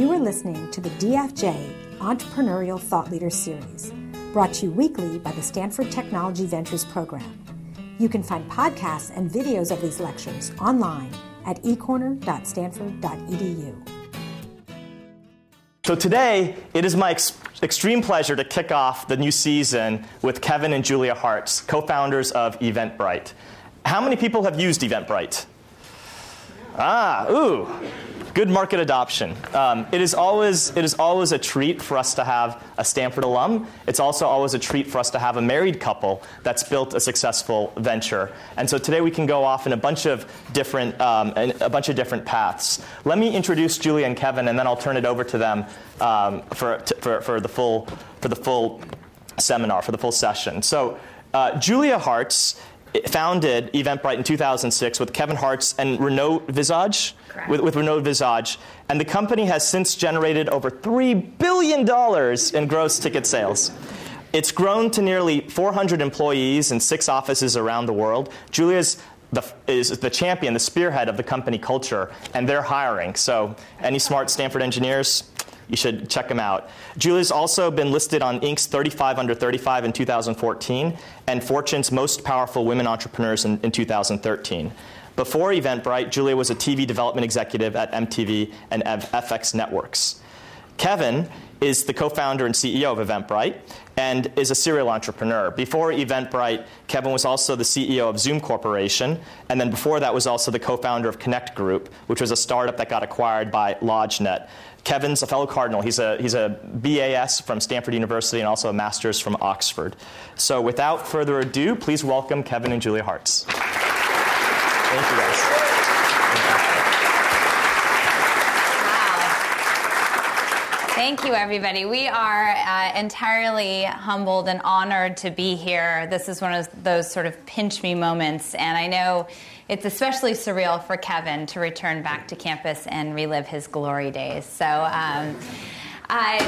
You are listening to the DFJ Entrepreneurial Thought Leader Series, brought to you weekly by the Stanford Technology Ventures Program. You can find podcasts and videos of these lectures online at ecorner.stanford.edu. So today, it is my ex- extreme pleasure to kick off the new season with Kevin and Julia Hartz, co-founders of Eventbrite. How many people have used Eventbrite? Ah, ooh, good market adoption. Um, it, is always, it is always a treat for us to have a Stanford alum. It's also always a treat for us to have a married couple that's built a successful venture. And so today we can go off in a bunch of different, um, a bunch of different paths. Let me introduce Julia and Kevin, and then I'll turn it over to them um, for, for, for, the full, for the full seminar, for the full session. So uh, Julia Hartz founded Eventbrite in 2006 with Kevin Hartz and Renaud Visage. With, with Renaud Visage. And the company has since generated over $3 billion in gross ticket sales. It's grown to nearly 400 employees in six offices around the world. Julia's the, is the champion, the spearhead of the company culture, and they're hiring. So, any smart Stanford engineers, you should check them out. Julia's also been listed on Inc.'s 35 Under 35 in 2014 and Fortune's Most Powerful Women Entrepreneurs in, in 2013. Before Eventbrite, Julia was a TV development executive at MTV and FX Networks. Kevin is the co founder and CEO of Eventbrite and is a serial entrepreneur. Before Eventbrite, Kevin was also the CEO of Xoom Corporation, and then before that was also the co founder of Connect Group, which was a startup that got acquired by LodgeNet. Kevin's a fellow Cardinal. He's a, he's a BAS from Stanford University and also a master's from Oxford. So without further ado, please welcome Kevin and Julia Hartz. Thank you guys. Thank you, everybody. We are uh, entirely humbled and honored to be here. This is one of those sort of pinch me moments, and I know it's especially surreal for Kevin to return back to campus and relive his glory days. So, um, uh,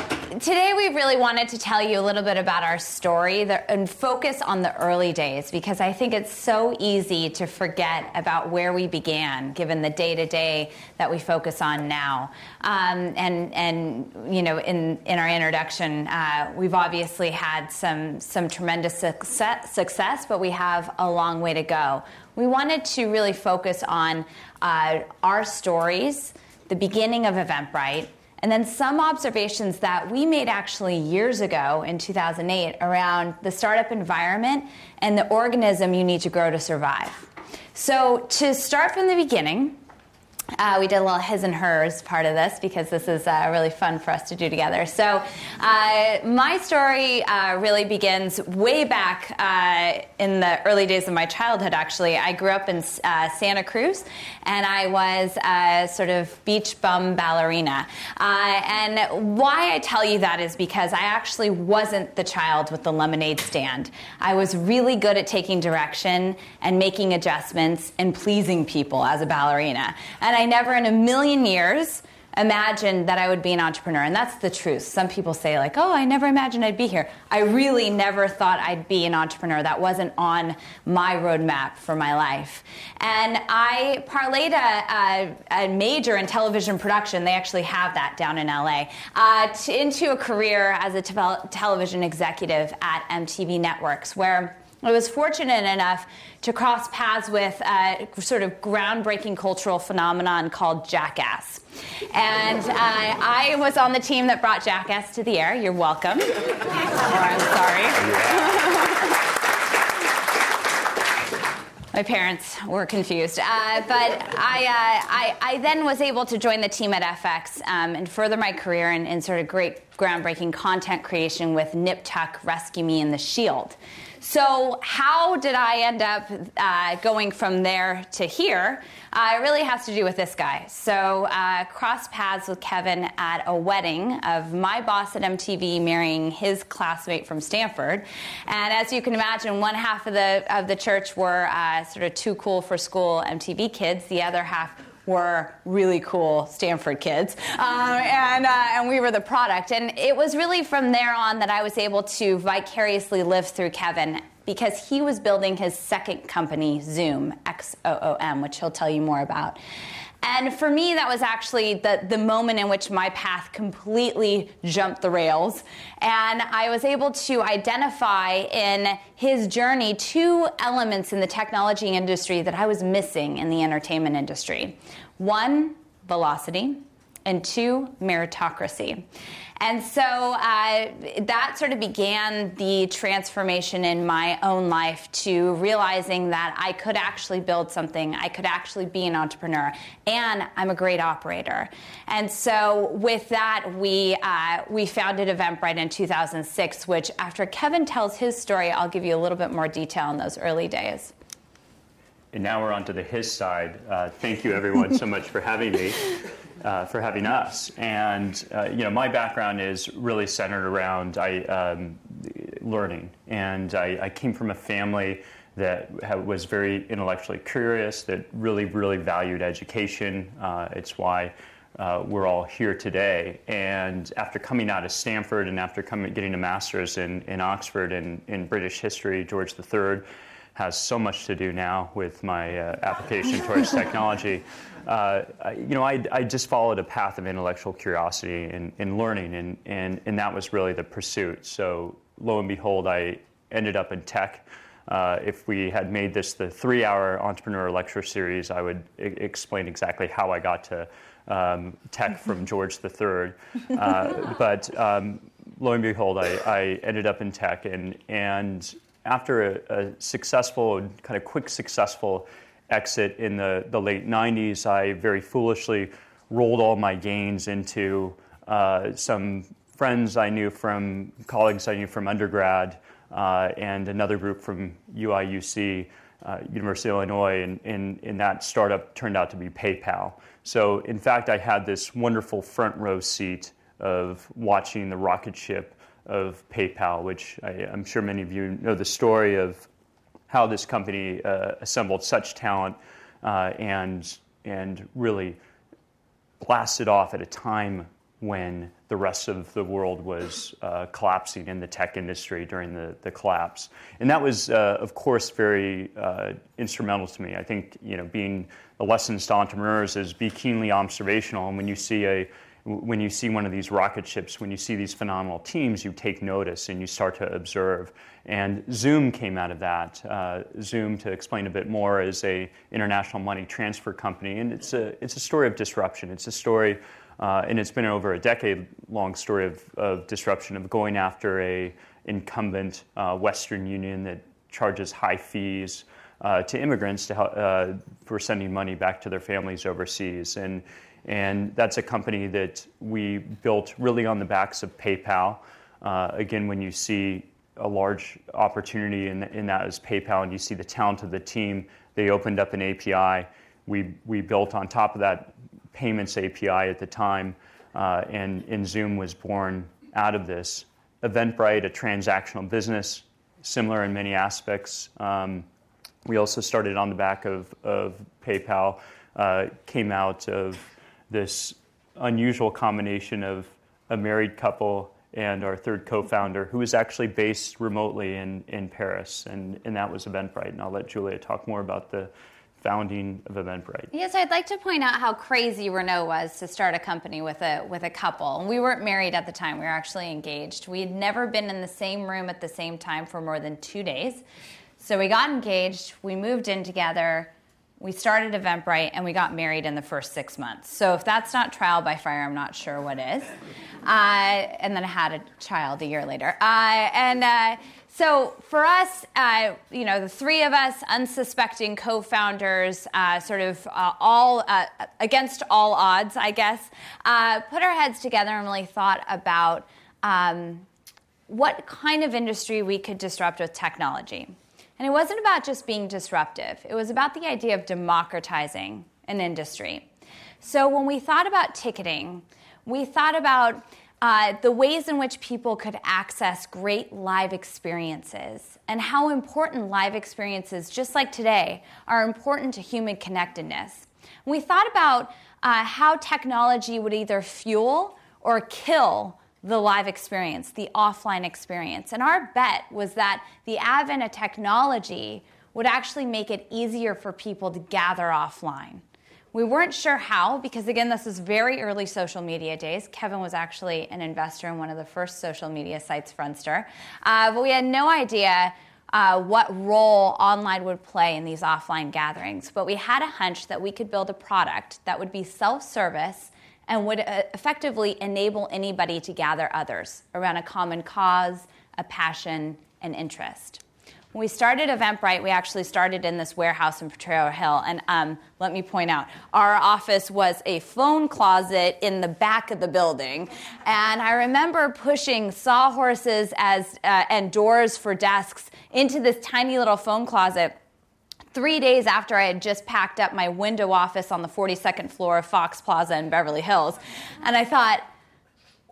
today, we really wanted to tell you a little bit about our story and focus on the early days because I think it's so easy to forget about where we began, given the day to day that we focus on now. Um, and and you know, in in our introduction, uh, we've obviously had some some tremendous success, success, but we have a long way to go. We wanted to really focus on uh, our stories, the beginning of Eventbrite and then some observations that we made actually years ago in 2008 around the startup environment and the organism you need to grow to survive. So, to start from the beginning, uh, we did a little his and hers part of this because this is uh, really fun for us to do together. So, uh, my story uh, really begins way back uh, in the early days of my childhood, actually. I grew up in uh, Santa Cruz and I was a sort of beach bum ballerina. and why I tell you that is because I actually wasn't the child with the lemonade stand. I was really good at taking direction and making adjustments and pleasing people as a ballerina. And I I never in a million years imagined that I would be an entrepreneur. And that's the truth. Some people say, like, oh, I never imagined I'd be here. I really never thought I'd be an entrepreneur. That wasn't on my roadmap for my life. And I parlayed a, a, a major in television production, they actually have that down in LA, uh, to, into a career as a te- television executive at MTV Networks, where I was fortunate enough to cross paths with a sort of groundbreaking cultural phenomenon called Jackass. And uh, I was on the team that brought Jackass to the air. You're welcome. or I'm sorry. My parents were confused. Uh, but I, uh, I, I, then was able to join the team at FX um, and further my career in, in sort of great groundbreaking content creation with Nip Tuck, Rescue Me, and The Shield. So, how did I end up uh, going from there to here? Uh, it really has to do with this guy. So, uh, crossed paths with Kevin at a wedding of my boss at MTV marrying his classmate from Stanford. And as you can imagine, one half of the of the church were uh, sort of too cool for school MTV kids. The other half were really cool Stanford kids, uh, and uh, and we were the product. And it was really from there on that I was able to vicariously live through Kevin because he was building his second company, Xoom, X O O M, which he'll tell you more about. And for me, that was actually the, the moment in which my path completely jumped the rails. And I was able to identify in his journey two elements in the technology industry that I was missing in the entertainment industry one, velocity, and two, meritocracy. And so uh, that sort of began the transformation in my own life to realizing that I could actually build something, I could actually be an entrepreneur, and I'm a great operator. And so with that, we, uh, we founded Eventbrite in 2006, which after Kevin tells his story, I'll give you a little bit more detail in those early days. And now we're on to the his side. Uh, thank you, everyone, so much for having me uh, for having us. And uh, you know, my background is really centered around I, um, learning, and I, I, came from a family that was very intellectually curious, that really, really valued education. Uh, it's why. Uh, we're all here today. And after coming out of Stanford and after coming, getting a master's in, in Oxford in, in British history, George III has so much to do now with my uh, application towards technology uh, you know, I, I, just followed a path of intellectual curiosity and, and learning, and, and, and that was really the pursuit. So, lo and behold, I ended up in tech. Uh, if we had made this the three hour entrepreneur lecture series, I would I- explain exactly how I got to um, tech from George III. Uh, but um, lo and behold, I, I, ended up in tech, and, and after a, a successful, kind of quick, successful exit in the, the late 90s, I very foolishly rolled all my gains into uh, some friends I knew from, colleagues I knew from undergrad, uh, and another group from UIUC, uh, University of Illinois, and, and, and, that startup turned out to be PayPal. So, in fact, I had this wonderful front row seat of watching the rocket ship of PayPal, which I, am sure many of you know the story of how this company uh, assembled such talent uh, and, and really blasted off at a time when the rest of the world was uh, collapsing in the tech industry during the, the collapse. And that was, uh, of course, very uh, instrumental to me. I think, you know, being the lessons to entrepreneurs is be keenly observational. And when you see a when you see one of these rocket ships, when you see these phenomenal teams, you take notice and you start to observe. And Xoom came out of that. Uh, Xoom, to explain a bit more, is a international money transfer company, and it's a it's a story of disruption. It's a story, uh, and it's been over a decade-long story of, of disruption of going after a incumbent uh, Western Union that charges high fees. Uh, to immigrants to help, uh, for sending money back to their families overseas, and and that's a company that we built really on the backs of PayPal. Uh, again, when you see a large opportunity in, that as PayPal and you see the talent of the team, they opened up an API. We, built on top of that payments API at the time, uh, and, Xoom was born out of this. Eventbrite, a transactional business, similar in many aspects. Um, we also started on the back of, of PayPal, uh, came out of this unusual combination of a married couple and our third co-founder, who is actually based remotely in, in Paris, and, and that was Eventbrite. And I'll let Julia talk more about the founding of Eventbrite. Yes, I'd like to point out how crazy Renaud was to start a company with a with a couple. And we weren't married at the time; we were actually engaged. We had never been in the same room at the same time for more than two days. So we got engaged. We moved in together we started Eventbrite and we got married in the first six months. So if that's not trial by fire, I'm not sure what is. Uh, and then I had a child a year later. Uh, and uh, so for us, uh, you know, the three of us, unsuspecting co-founders, uh, sort of uh, all against all odds, I guess, put our heads together and really thought about um, what kind of industry we could disrupt with technology. And it wasn't about just being disruptive, it was about the idea of democratizing an industry. So when we thought about ticketing, we thought about uh, the ways in which people could access great live experiences and how important live experiences, just like today, are important to human connectedness. We thought about uh, how technology would either fuel or kill the live experience, the offline experience. And our bet was that the advent of technology would actually make it easier for people to gather offline. We weren't sure how because, again, this was very early social media days. Kevin was actually an investor in one of the first social media sites, Friendster. Uh, but we had no idea uh, what role online would play in these offline gatherings. But we had a hunch that we could build a product that would be self service and would uh, effectively enable anybody to gather others around a common cause, a passion, and interest. When we started Eventbrite, we actually started in this warehouse in Potrero Hill. And um, let me point out, our office was a phone closet in the back of the building. And I remember pushing sawhorses as, uh, and doors for desks into this tiny little phone closet three days after I had just packed up my window office on the 42nd floor of Fox Plaza in Beverly Hills. And I thought,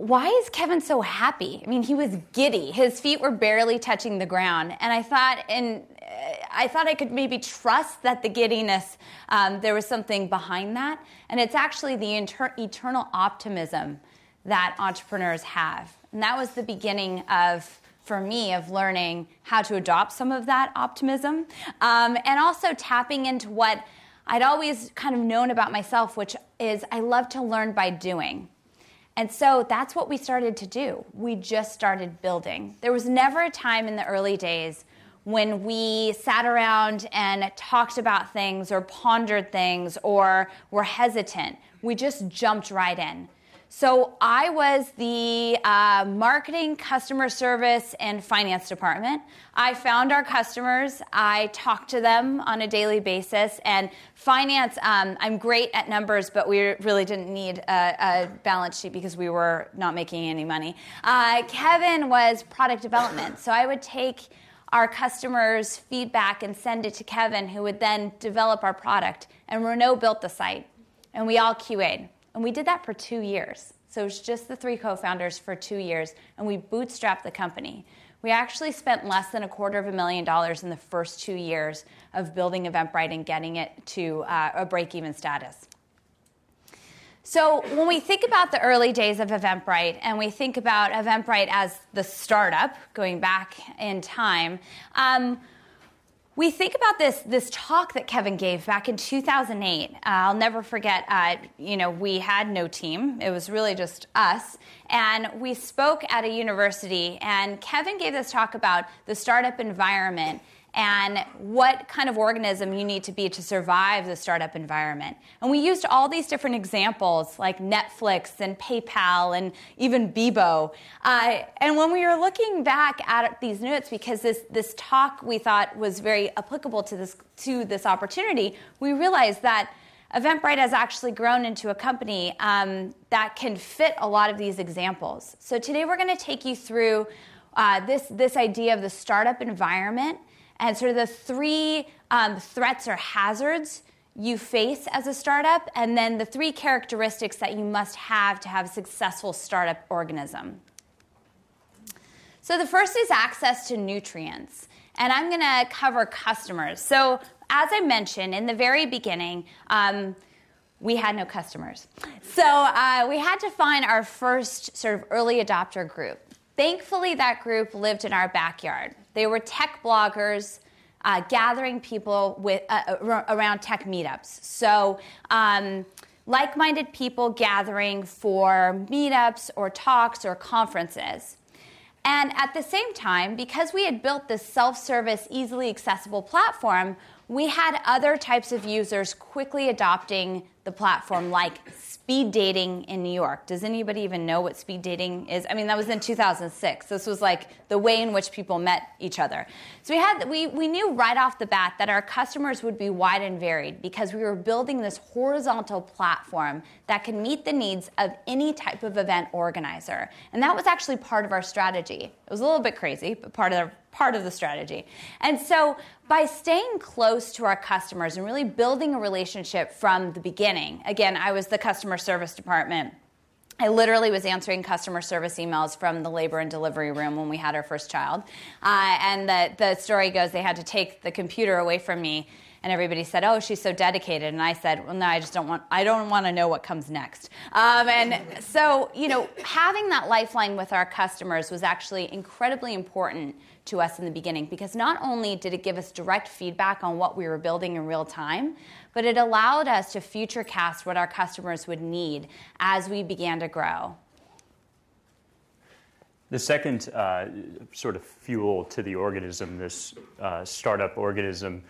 why is Kevin so happy? I mean, he was giddy. His feet were barely touching the ground, and I thought, and uh, I thought I could maybe trust that the giddiness um, there was something behind that, and it's actually the inter- eternal optimism that entrepreneurs have, and that was the beginning of. For me, of learning how to adopt some of that optimism, um, and also tapping into what I'd always kind of known about myself, which is I love to learn by doing. And so that's what we started to do. We just started building. There was never a time in the early days when we sat around and talked about things or pondered things or were hesitant. We just jumped right in. So I was the uh, marketing, customer service, and finance department. I found our customers. I talked to them on a daily basis. And finance, um, I'm great at numbers, but we really didn't need a, a balance sheet because we were not making any money. Uh, Kevin was product development. So I would take our customers' feedback and send it to Kevin, who would then develop our product. And Renaud built the site, and we all QA'd. And we did that for two years. So it was just the three co founders for two years, and we bootstrapped the company. We actually spent less than a quarter of a million dollars in the first two years of building Eventbrite and getting it to uh, a break even status. So, when we think about the early days of Eventbrite and we think about Eventbrite as the startup going back in time, um, we think about this this talk that Kevin gave back in 2008. Uh, I'll never forget. Uh, you know, we had no team; it was really just us, and we spoke at a university. And Kevin gave this talk about the startup environment and what kind of organism you need to be to survive the startup environment. And we used all these different examples like Netflix and PayPal and even Bebo. Uh, and when we were looking back at these notes, because this, this talk we thought was very applicable to this, to this opportunity, we realized that Eventbrite has actually grown into a company um, that can fit a lot of these examples. So today we're going to take you through uh, this, this idea of the startup environment and sort of the three um, threats or hazards you face as a startup, and then the three characteristics that you must have to have a successful startup organism. So, the first is access to nutrients, and I'm going to cover customers. So, as I mentioned in the very beginning, um, we had no customers. So, uh, we had to find our first sort of early adopter group. Thankfully, that group lived in our backyard. They were tech bloggers uh, gathering people with, uh, around tech meetups. So, um, like minded people gathering for meetups or talks or conferences. And at the same time, because we had built this self service, easily accessible platform, we had other types of users quickly adopting the platform, like speed dating in New York. Does anybody even know what speed dating is? I mean, that was in 2006. This was like the way in which people met each other. So we had we we knew right off the bat that our customers would be wide and varied because we were building this horizontal platform that could meet the needs of any type of event organizer. And that was actually part of our strategy. It was a little bit crazy, but part of the part of the strategy. And so by staying close to our customers and really building a relationship from the beginning, again, I was the customer service department. I literally was answering customer service emails from the labor and delivery room when we had our first child. Uh, and the, the story goes they had to take the computer away from me and everybody said, "Oh, she's so dedicated," and I said, "Well, no, I just don't want. I don't want to know what comes next." Um, and so, you know, having that lifeline with our customers was actually incredibly important to us in the beginning because not only did it give us direct feedback on what we were building in real time, but it allowed us to future cast what our customers would need as we began to grow. The second uh, sort of fuel to the organism, this uh, startup organism,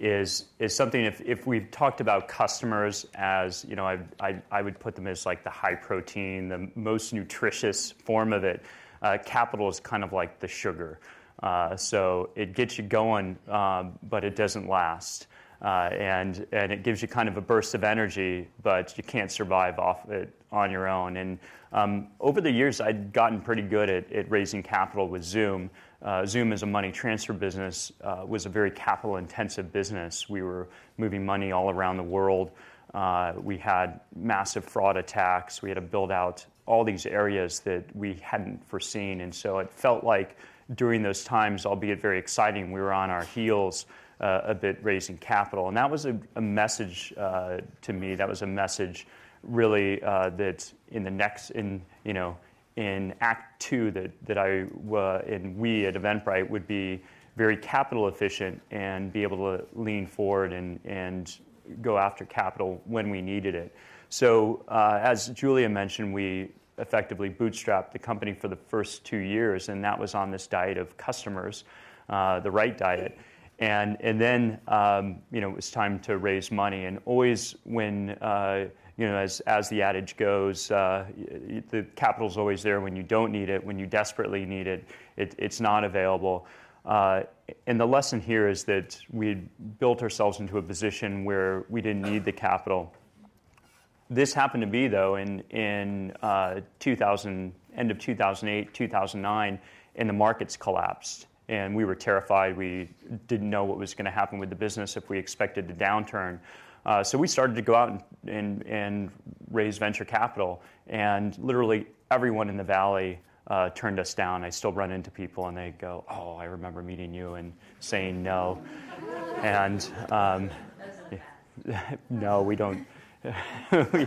is is something. If, if we've talked about customers as you know, I, I, I would put them as like the high protein, the most nutritious form of it. Uh, capital is kind of like the sugar. Uh, so it gets you going, um, but it doesn't last. Uh, and, and it gives you kind of a burst of energy, but you can't survive off it on your own. And um, over the years, I'd gotten pretty good at, at raising capital with Xoom. Uh, Xoom, as a money transfer business, uh, was a very capital intensive business. We were moving money all around the world. Uh, we had massive fraud attacks. We had to build out all these areas that we hadn't foreseen. And so it felt like during those times, albeit very exciting, we were on our heels uh, a bit raising capital. And that was a, a message uh, to me. That was a message really uh, that in the next, in, you know, in Act Two, that, that I uh, and we at Eventbrite would be very capital efficient and be able to lean forward and, and go after capital when we needed it. So, uh, as Julia mentioned, we effectively bootstrapped the company for the first two years, and that was on this diet of customers, uh, the right diet. And, and then, um, you know, it was time to raise money. And always when, uh, you know, as, as the adage goes, uh, the capital's always there when you don't need it. When you desperately need it, it it's not available. Uh, and the lesson here is that we built ourselves into a position where we didn't need the capital. This happened to be, though, in, in uh, 2000, end of 2008, 2009, and the markets collapsed and we were terrified. We didn't know what was going to happen with the business if we expected a downturn. Uh, so we started to go out and, and, and, raise venture capital, and literally everyone in the valley uh, turned us down. I still run into people, and they go, "Oh, I remember meeting you and saying no," and um, no, we don't. we,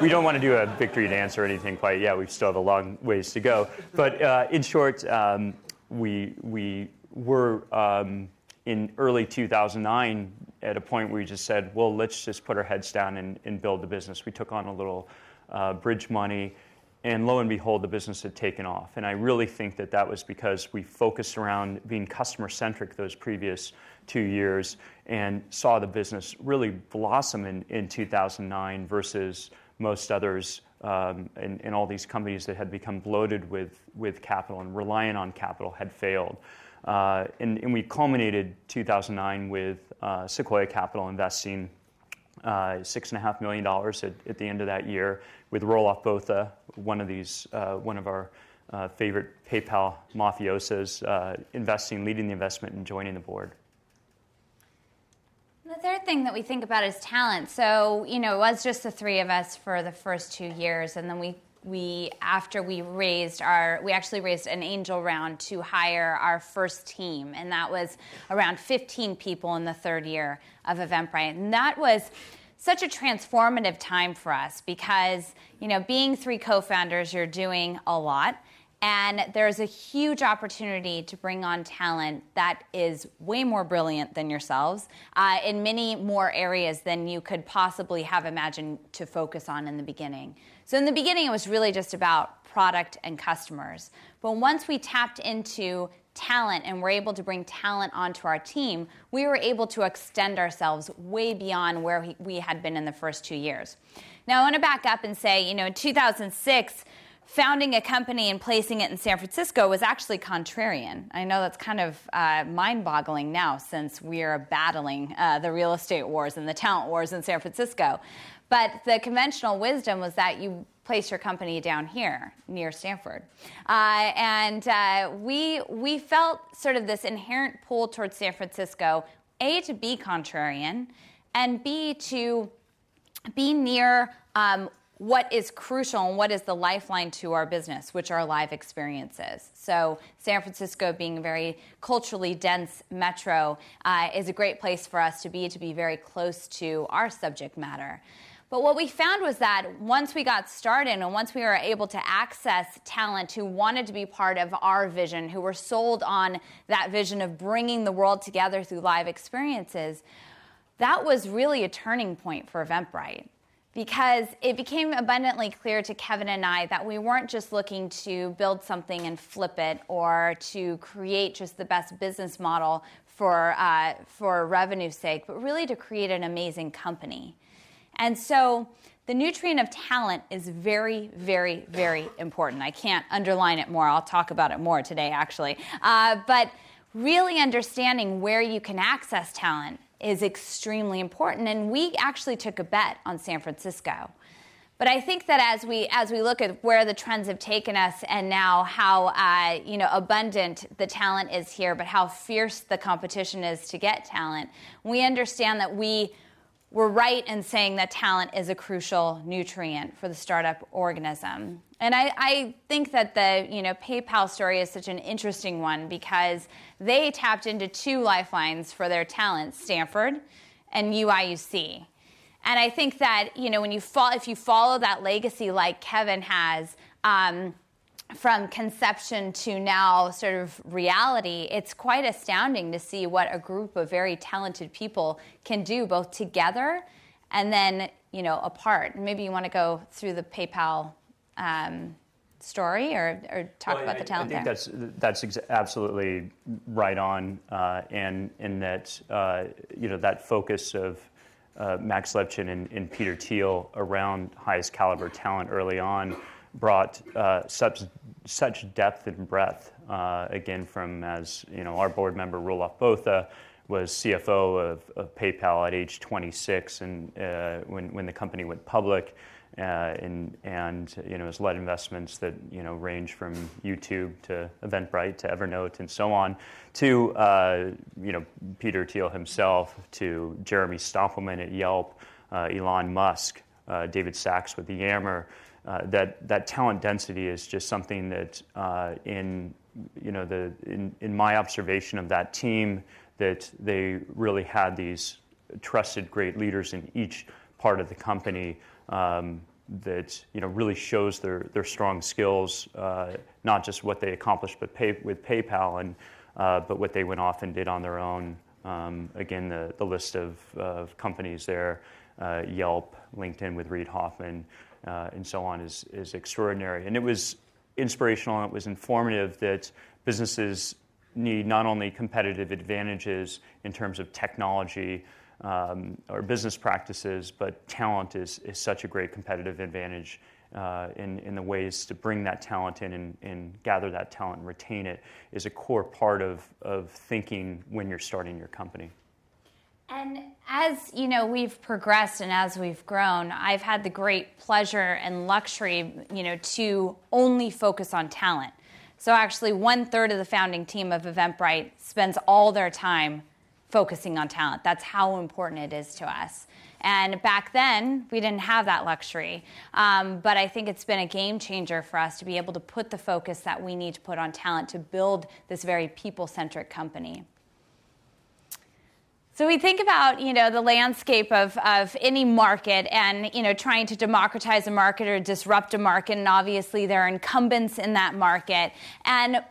we, don't want to do a victory dance or anything quite yet. We still have a long ways to go. But uh, in short, um, we, we were um, in early 2009 at a point where we just said, well, let's just put our heads down and, and build the business. We took on a little uh, bridge money, and lo and behold, the business had taken off. And I really think that that was because we focused around being customer centric those previous two years and saw the business really blossom in, in 2009 versus most others and, and, all these companies that had become bloated with, capital and reliant on capital had failed. Uh, and, we culminated 2009 with uh, Sequoia Capital investing uh, $6.5 million at, at, the end of that year with Roelof Botha, one of these, one of our favorite PayPal mafiosos, uh, investing, leading the investment, and joining the board. The third thing that we think about is talent. So, you know, it was just the three of us for the first two years, and then we we after we raised our we actually raised an angel round to hire our first team and that was around 15 people in the third year of eventbrite and that was such a transformative time for us because you know being three co-founders you're doing a lot and there's a huge opportunity to bring on talent that is way more brilliant than yourselves uh, in many more areas than you could possibly have imagined to focus on in the beginning. So, in the beginning, it was really just about product and customers. But once we tapped into talent and were able to bring talent onto our team, we were able to extend ourselves way beyond where we had been in the first two years. Now, I want to back up and say, you know, in 2006, founding a company and placing it in San Francisco was actually contrarian. I know that's kind of uh, mind boggling now since we are battling uh, the real estate wars and the talent wars in San Francisco. But the conventional wisdom was that you place your company down here near Stanford. Uh, and uh, we, we felt sort of this inherent pull towards San Francisco, A, to be contrarian, and B, to be near um, what is crucial and what is the lifeline to our business, which are live experiences. So, San Francisco, being a very culturally dense metro, uh, is a great place for us to be, to be very close to our subject matter. But what we found was that once we got started and once we were able to access talent who wanted to be part of our vision, who were sold on that vision of bringing the world together through live experiences, that was really a turning point for Eventbrite because it became abundantly clear to Kevin and I that we weren't just looking to build something and flip it or to create just the best business model for, uh, for revenue sake, but really to create an amazing company. And so the nutrient of talent is very, very, very important. I can't underline it more. I'll talk about it more today, actually. Uh, but really understanding where you can access talent is extremely important. And we actually took a bet on San Francisco. But I think that as we as we look at where the trends have taken us, and now how uh, you know abundant the talent is here, but how fierce the competition is to get talent, we understand that we we're right in saying that talent is a crucial nutrient for the startup organism. And I, I, think that the you know PayPal story is such an interesting one because they tapped into two lifelines for their talent, Stanford and UIUC. And I think that you know when you fall, if you follow that legacy like Kevin has. Um, from conception to now sort of reality, it's quite astounding to see what a group of very talented people can do both together and then, you know, apart. Maybe you want to go through the PayPal um, story or, or talk well, about the talent I think there. that's that's ex- absolutely right on, uh, and in that uh, you know that focus of uh, Max Levchin and, and Peter Thiel around highest caliber talent early on brought uh, such such depth and breadth. Uh, again, from as you know, our board member Roelof Botha was CFO of, of PayPal at age 26, and uh, when when the company went public. Uh, and, and you know has led investments that you know range from YouTube to Eventbrite to Evernote and so on, to uh, you know Peter Thiel himself, to Jeremy Stoppelman at Yelp, uh, Elon Musk, David Sacks with the Yammer, uh, that that talent density is just something that uh, in you know the in, in my observation of that team that they really had these trusted great leaders in each part of the company um, that you know really shows their their strong skills uh, not just what they accomplished but pay, with PayPal and uh, but what they went off and did on their own. Um, again the the list of, of companies there uh, Yelp LinkedIn with Reid Hoffman uh, and so on is, is extraordinary. And it was inspirational and it was informative that businesses need not only competitive advantages in terms of technology um, or business practices, but talent is, is such a great competitive advantage uh, in, in the ways to bring that talent in and, and, gather that talent and retain it is a core part of, of thinking when you're starting your company. And as you know, we've progressed and as we've grown, I've had the great pleasure and luxury, you know, to only focus on talent. So actually, one third of the founding team of Eventbrite spends all their time focusing on talent. That's how important it is to us. And back then, we didn't have that luxury. Um, but I think it's been a game changer for us to be able to put the focus that we need to put on talent to build this very people centric company. So we think about, you know, the landscape of, of any market and, you know, trying to democratize a market or disrupt a market, and obviously there are incumbents in that market. And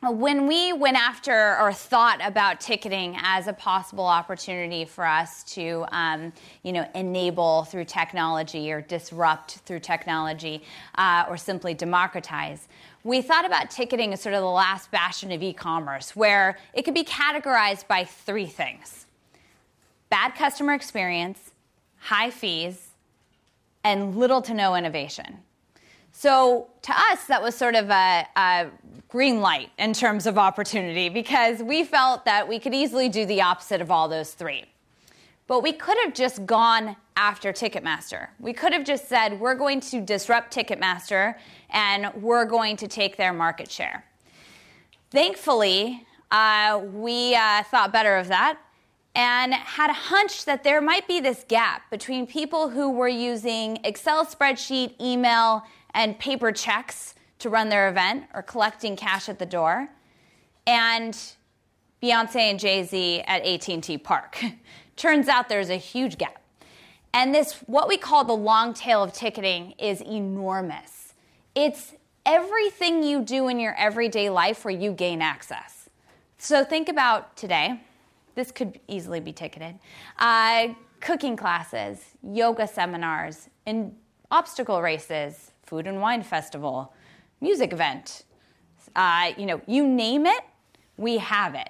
when we went after or thought about ticketing as a possible opportunity for us to, um, you know, enable through technology or disrupt through technology uh, or simply democratize, we thought about ticketing as sort of the last bastion of e-commerce, where it could be categorized by three things bad customer experience, high fees, and little to no innovation. So to us, that was sort of a, a, green light in terms of opportunity because we felt that we could easily do the opposite of all those three. But we could have just gone after Ticketmaster. We could have just said, we're going to disrupt Ticketmaster and we're going to take their market share. Thankfully, uh, we uh, thought better of that and had a hunch that there might be this gap between people who were using Excel spreadsheet, email, and paper checks to run their event or collecting cash at the door, and Beyonce and Jay-Z at AT&T Park. Turns out there's a huge gap. And this what we call the long tail of ticketing is enormous. It's everything you do in your everyday life where you gain access. So think about today this could easily be ticketed. Uh, cooking classes, yoga seminars, and obstacle races, food and wine festival, music event. Uh, you know, you name it, we have it.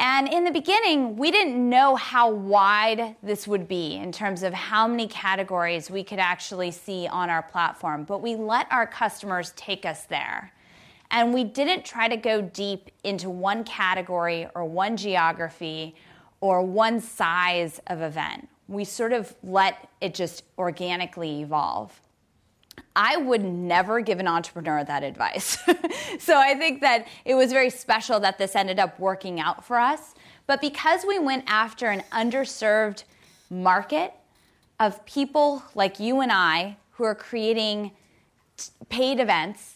And in the beginning, we didn't know how wide this would be in terms of how many categories we could actually see on our platform, but we let our customers take us there. And we didn't try to go deep into one category or one geography or one size of event. We sort of let it just organically evolve. I would never give an entrepreneur that advice. so I think that it was very special that this ended up working out for us. But because we went after an underserved market of people like you and I who are creating paid events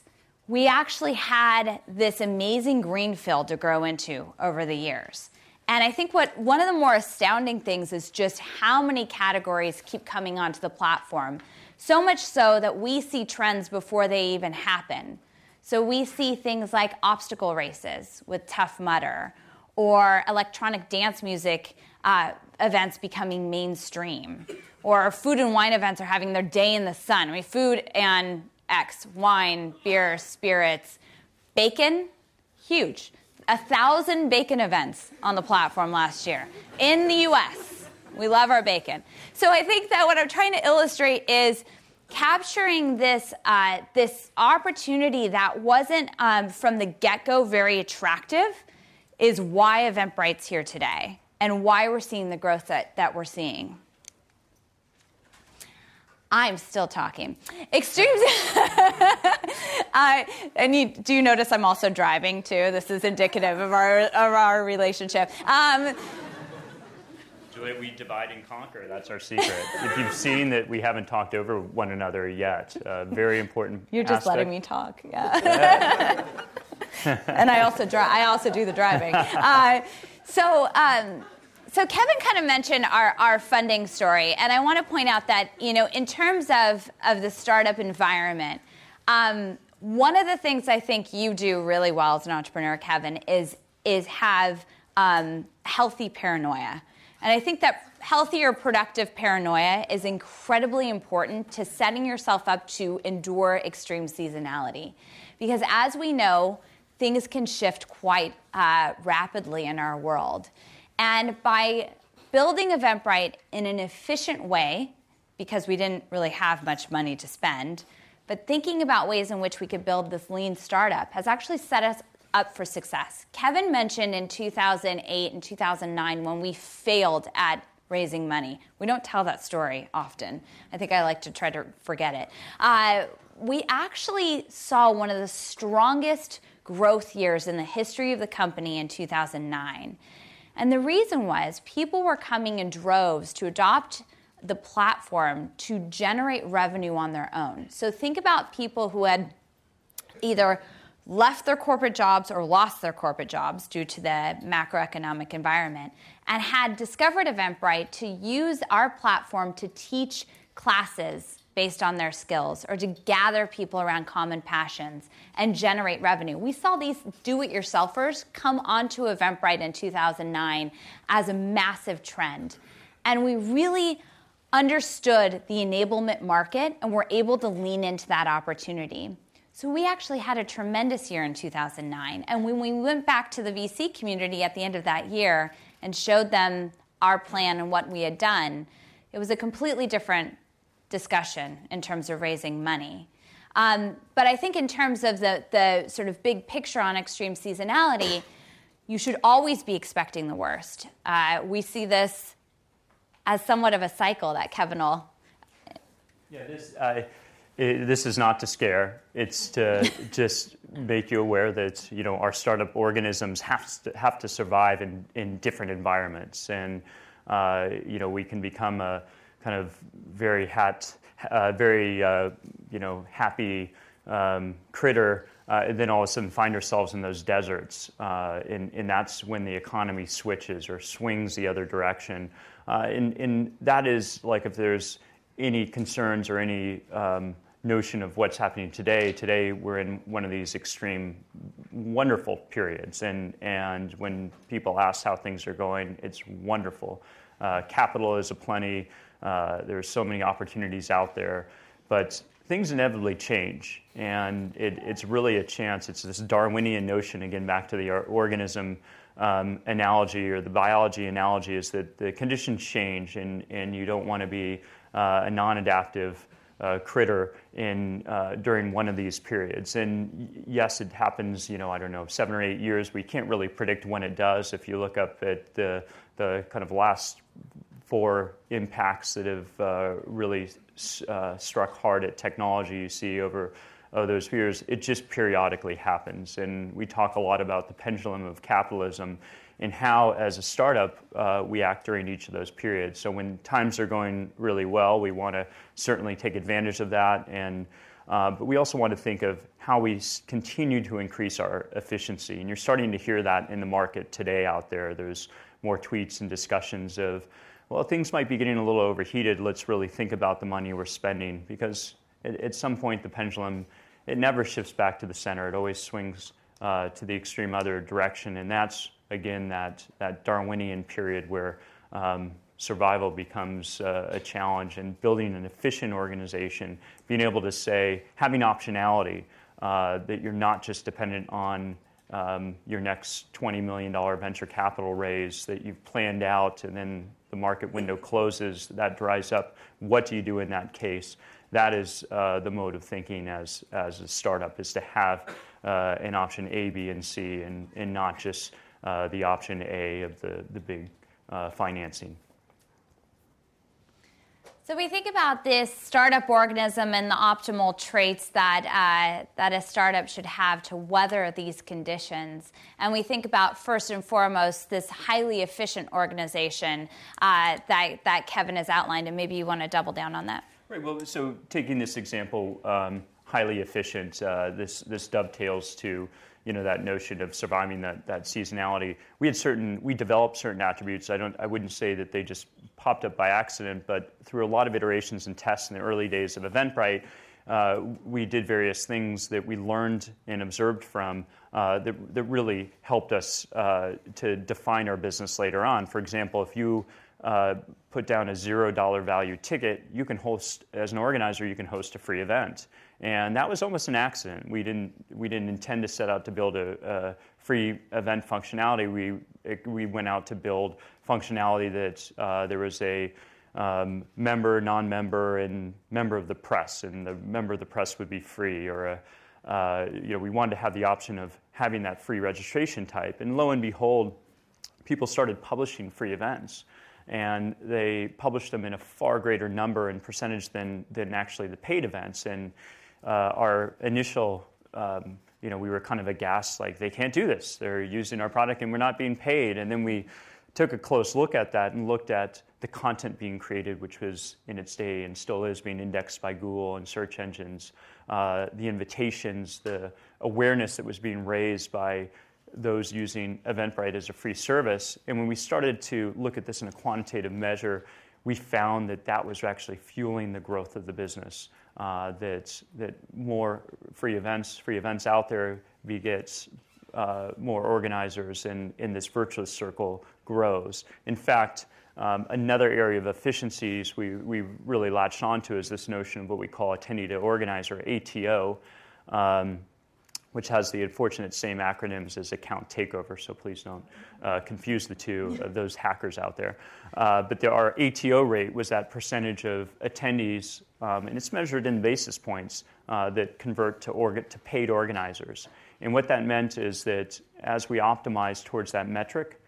we actually had this amazing green field to grow into over the years. And I think what one of the more astounding things is just how many categories keep coming onto the platform. So much so that we see trends before they even happen. So we see things like obstacle races with Tough Mudder or electronic dance music uh, events becoming mainstream or food and wine events are having their day in the sun. I mean, food and X, wine, beer, spirits, bacon, huge. A thousand bacon events on the platform last year in the US. We love our bacon. So I think that what I'm trying to illustrate is capturing this, uh, this opportunity that wasn't um, from the get go very attractive is why Eventbrite's here today and why we're seeing the growth that, that we're seeing. I'm still talking. Extremes. uh, and you do you notice I'm also driving too. This is indicative of our of our relationship. Um, we divide and conquer. That's our secret. if you've seen that we haven't talked over one another yet, uh, very important. You're just aspect. letting me talk. Yeah. and I also drive. I also do the driving. Uh, so. Um, so Kevin kind of mentioned our, our funding story, and I want to point out that you know in terms of of the startup environment, um, one of the things I think you do really well as an entrepreneur, Kevin, is is have um, healthy paranoia, and I think that healthier, productive paranoia is incredibly important to setting yourself up to endure extreme seasonality, because as we know, things can shift quite uh, rapidly in our world. And by building Eventbrite in an efficient way, because we didn't really have much money to spend, but thinking about ways in which we could build this lean startup has actually set us up for success. Kevin mentioned in 2008 and 2009 when we failed at raising money. We don't tell that story often. I think I like to try to forget it. Uh, we actually saw one of the strongest growth years in the history of the company in 2009. And the reason was people were coming in droves to adopt the platform to generate revenue on their own. So think about people who had either left their corporate jobs or lost their corporate jobs due to the macroeconomic environment and had discovered Eventbrite to use our platform to teach classes based on their skills or to gather people around common passions and generate revenue. We saw these do it yourselfers come onto Eventbrite in 2009 as a massive trend. And we really understood the enablement market and were able to lean into that opportunity. So we actually had a tremendous year in 2009. And when we went back to the VC community at the end of that year and showed them our plan and what we had done, it was a completely different discussion in terms of raising money. Um, but I think in terms of the, the sort of big picture on extreme seasonality, you should always be expecting the worst. Uh, we see this as somewhat of a cycle that Kevin will. Yeah, this, uh, it, this is not to scare. It's to just make you aware that you know our startup organisms have to have to survive in, in different environments, and uh, you know we can become a kind of very hat, uh, very uh, you know happy um, critter, uh, and then all of a sudden find ourselves in those deserts, uh, and, and that's when the economy switches or swings the other direction, uh, and, and that is like if there's any concerns or any um, notion of what's happening today. Today, we're in one of these extreme, wonderful periods. And, and when people ask how things are going, it's wonderful. Uh, capital is aplenty. Uh, there's so many opportunities out there. But things inevitably change. And it, it's really a chance. It's this Darwinian notion, again, back to the organism um, analogy or the biology analogy, is that the conditions change and, and you don't want to be uh, a non adaptive uh, critter in uh, during one of these periods. And yes, it happens. You know, I don't know, seven or eight years. We can't really predict when it does. If you look up at the the kind of last four impacts that have uh, really uh, struck hard at technology, you see over. Those years, it just periodically happens. And we talk a lot about the pendulum of capitalism and how, as a startup, uh, we act during each of those periods. So when times are going really well, we want to certainly take advantage of that, and uh, but we also want to think of how we continue to increase our efficiency. And you're starting to hear that in the market today out there. There's more tweets and discussions of, well, things might be getting a little overheated. Let's really think about the money we're spending because at, at some point the pendulum it never shifts back to the center. It always swings uh, to the extreme other direction, and that's again that, that Darwinian period where um, survival becomes uh, a challenge and building an efficient organization, being able to say, having optionality, uh, that you're not just dependent on um, your next $20 million venture capital raise that you've planned out and then the market window closes, that dries up. What do you do in that case? That is uh, the mode of thinking as, as a startup, is to have uh, an option A, B, and C, and, and not just uh, the option A of the, the big uh, financing. So we think about this startup organism and the optimal traits that uh, that a startup should have to weather these conditions, and we think about first and foremost this highly efficient organization uh, that that Kevin has outlined, and maybe you want to double down on that. Right. Well, so taking this example, um, highly efficient, uh, this this dovetails to you know that notion of surviving that, that seasonality. We had certain we developed certain attributes. I don't I wouldn't say that they just popped up by accident, but through a lot of iterations and tests in the early days of Eventbrite, uh, we did various things that we learned and observed from uh, that, that really helped us uh, to define our business later on. For example, if you uh, put down a zero dollar value ticket, you can host, as an organizer, you can host a free event. And that was almost an accident. We didn't, we didn't intend to set out to build a, a free event functionality. We, it, we went out to build functionality that uh, there was a um, member, non member, and member of the press, and the member of the press would be free. Or a, uh, you know, we wanted to have the option of having that free registration type. And lo and behold, people started publishing free events and they published them in a far greater number and percentage than, than actually the paid events. And our initial, um, you know, we were kind of aghast, like they can't do this. They're using our product and we're not being paid. And then we took a close look at that and looked at the content being created, which was in its day and still is being indexed by Google and search engines, uh, the invitations, the awareness that was being raised by those using Eventbrite as a free service. And when we started to look at this in a quantitative measure, we found that that was actually fueling the growth of the business uh, that that more free events free events out there begets uh, more organizers and in this virtuous circle grows. In fact, um, another area of efficiencies we, we really latched onto is this notion of what we call attendee to organizer, ATO. Um, which has the unfortunate same acronyms as account takeover, so please don't uh, confuse the two of those hackers out there. Uh, but there, our ATO rate was that percentage of attendees, um, and it's measured in basis points uh, that convert to, orga- to paid organizers. And what that meant is that as we optimized towards that metric,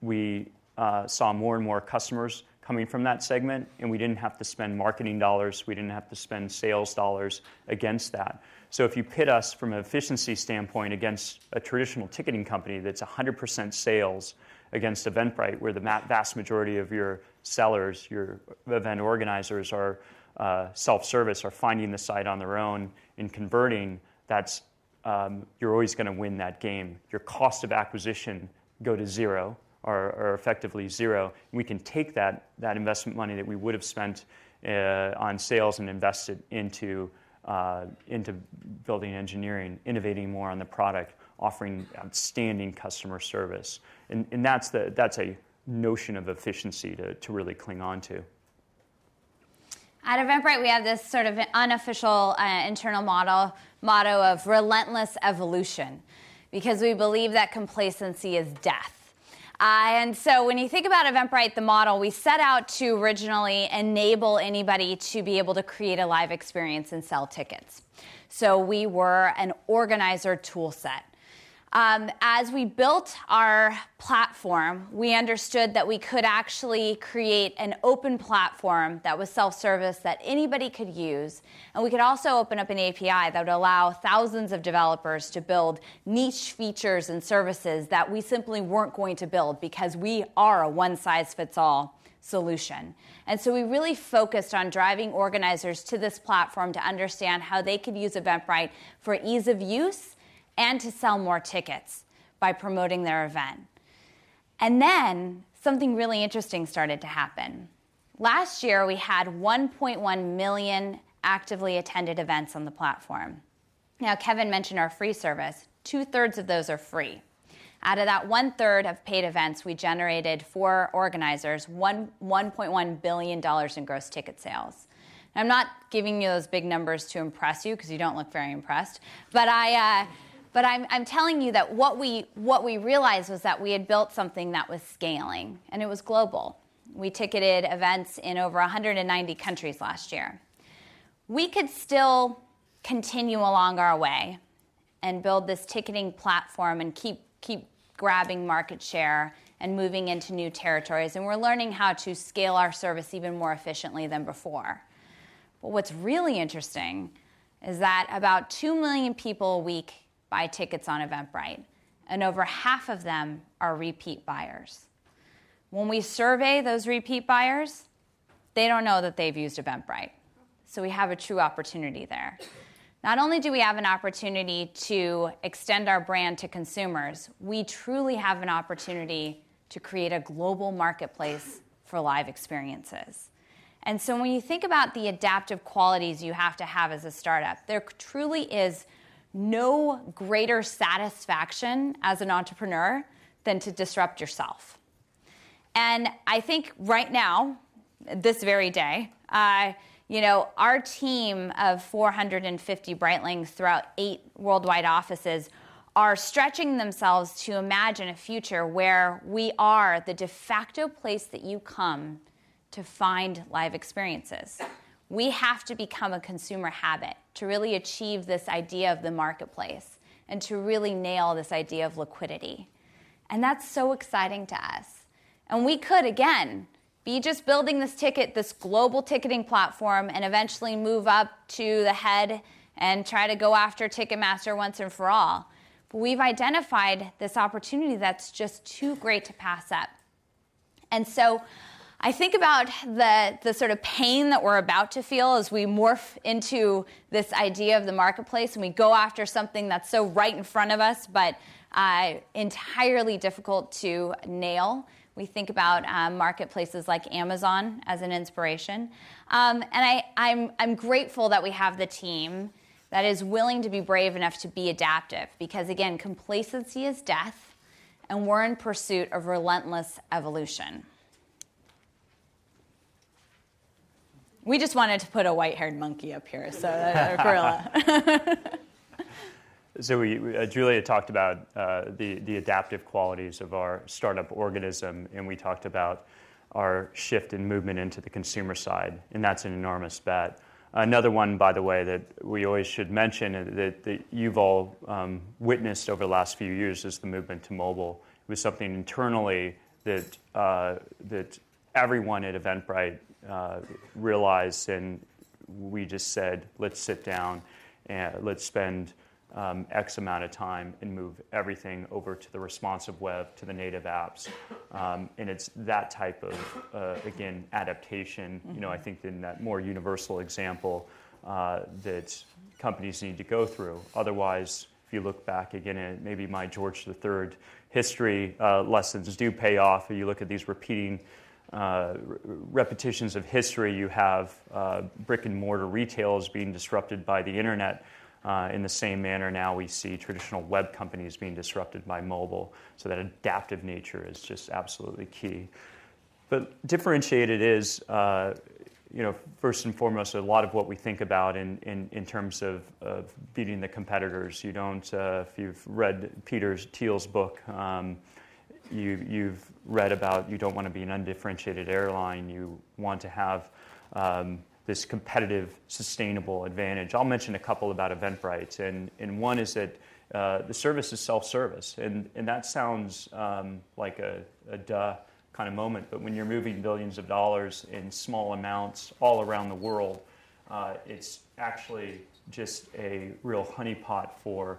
we uh, saw more and more customers coming from that segment, and we didn't have to spend marketing dollars, we didn't have to spend sales dollars against that. So if you pit us from an efficiency standpoint against a traditional ticketing company that's 100% sales against Eventbrite, where the vast majority of your sellers, your event organizers are uh, self-service, are finding the site on their own and converting, that's um, you're always going to win that game. Your cost of acquisition go to zero or, or effectively zero. We can take that, that investment money that we would have spent uh, on sales and invest it into, uh, into building engineering, innovating more on the product, offering outstanding customer service. And, and that's, the, that's a notion of efficiency to, to really cling on to. At Eventbrite, we have this sort of unofficial uh, internal model motto of relentless evolution because we believe that complacency is death. Uh, and so when you think about Eventbrite, the model, we set out to originally enable anybody to be able to create a live experience and sell tickets. So we were an organizer tool set. Um, as we built our platform, we understood that we could actually create an open platform that was self service that anybody could use. And we could also open up an API that would allow thousands of developers to build niche features and services that we simply weren't going to build because we are a one size fits all solution. And so we really focused on driving organizers to this platform to understand how they could use Eventbrite for ease of use and to sell more tickets by promoting their event. And then something really interesting started to happen. Last year, we had 1.1 million actively attended events on the platform. Now, Kevin mentioned our free service. Two thirds of those are free. Out of that one third of paid events, we generated for organizers $1.1 billion in gross ticket sales. I'm not giving you those big numbers to impress you because you don't look very impressed, but I. Uh, but I'm, I'm telling you that what we, what we realized was that we had built something that was scaling, and it was global. We ticketed events in over 190 countries last year. We could still continue along our way and build this ticketing platform and keep, keep grabbing market share and moving into new territories. And we're learning how to scale our service even more efficiently than before. But what's really interesting is that about 2 million people a week buy tickets on Eventbrite, and over half of them are repeat buyers. When we survey those repeat buyers, they don't know that they've used Eventbrite. So we have a true opportunity there. Not only do we have an opportunity to extend our brand to consumers, we truly have an opportunity to create a global marketplace for live experiences. And so when you think about the adaptive qualities you have to have as a startup, there truly is no greater satisfaction as an entrepreneur than to disrupt yourself. And I think right now, this very day, uh, you know, our team of 450 Brightlings throughout eight worldwide offices are stretching themselves to imagine a future where we are the de facto place that you come to find live experiences. We have to become a consumer habit to really achieve this idea of the marketplace and to really nail this idea of liquidity. And that's so exciting to us. And we could, again, be just building this ticket, this global ticketing platform, and eventually move up to the head and try to go after Ticketmaster once and for all. But we've identified this opportunity that's just too great to pass up. And so I think about the, the sort of pain that we're about to feel as we morph into this idea of the marketplace and we go after something that's so right in front of us but uh, entirely difficult to nail. We think about um, marketplaces like Amazon as an inspiration. Um, and I, I'm, I'm grateful that we have the team that is willing to be brave enough to be adaptive because, again, complacency is death, and we're in pursuit of relentless evolution. We just wanted to put a white-haired monkey up here, so a gorilla. so we, uh, Julia talked about uh, the, the adaptive qualities of our startup organism, and we talked about our shift in movement into the consumer side, and that's an enormous bet. Another one, by the way, that we always should mention uh, that, that you've all um, witnessed over the last few years is the movement to mobile. It was something internally that, uh, that everyone at Eventbrite realized, and we just said, let's sit down and let's spend um, X amount of time and move everything over to the responsive web, to the native apps. Um, and it's that type of, uh, again, adaptation. You know, I think in that more universal example uh, that companies need to go through. Otherwise, if you look back again at maybe my George III history uh, lessons do pay off. If you look at these repeating uh, repetitions of history, you have uh, brick and mortar retail being disrupted by the internet. Uh, in the same manner, now we see traditional web companies being disrupted by mobile. So that adaptive nature is just absolutely key. But differentiated is, uh, you know, first and foremost, a lot of what we think about in, in, in terms of, of beating the competitors. You don't, uh, if you've read Peter Thiel's book, um, you, you've read about you don't want to be an undifferentiated airline. You want to have um, this competitive, sustainable advantage. I'll mention a couple about Eventbrite, and, and one is that uh, the service is self-service, and, and that sounds um, like a, a duh kind of moment, but when you're moving billions of dollars in small amounts all around the world, uh, it's actually just a real honeypot for,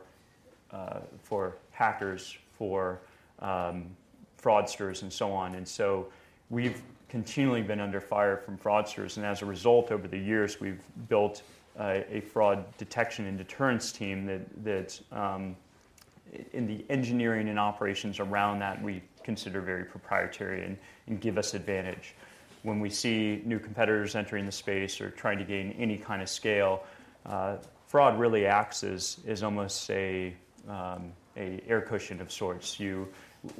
uh, for hackers, for um, fraudsters, and so on. And so we've continually been under fire from fraudsters. And as a result, over the years, we've built uh, a fraud detection and deterrence team that, that um, in the engineering and operations around that, we consider very proprietary and, and give us advantage. When we see new competitors entering the space or trying to gain any kind of scale, uh, fraud really acts as, as almost a, um, a air cushion of sorts. You,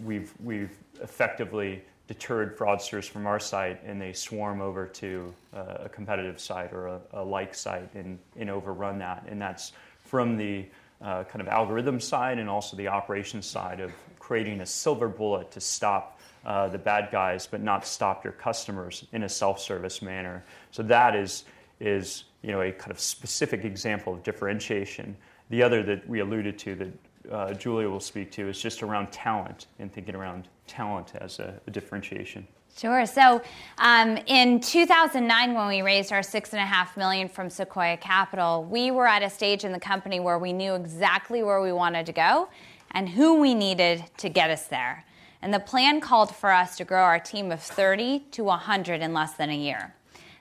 we've, we've effectively deterred fraudsters from our site and they swarm over to uh, a competitive site or a, a, like site and, and overrun that. And that's from the uh, kind of algorithm side and also the operations side of creating a silver bullet to stop uh, the bad guys but not stop your customers in a self-service manner. So that is, is you know, a kind of specific example of differentiation. The other that we alluded to that uh, Julia will speak to is just around talent and thinking around talent as a, a differentiation. Sure. So, um, in 2009, when we raised our six and a half million from Sequoia Capital, we were at a stage in the company where we knew exactly where we wanted to go and who we needed to get us there. And the plan called for us to grow our team of 30 to 100 in less than a year.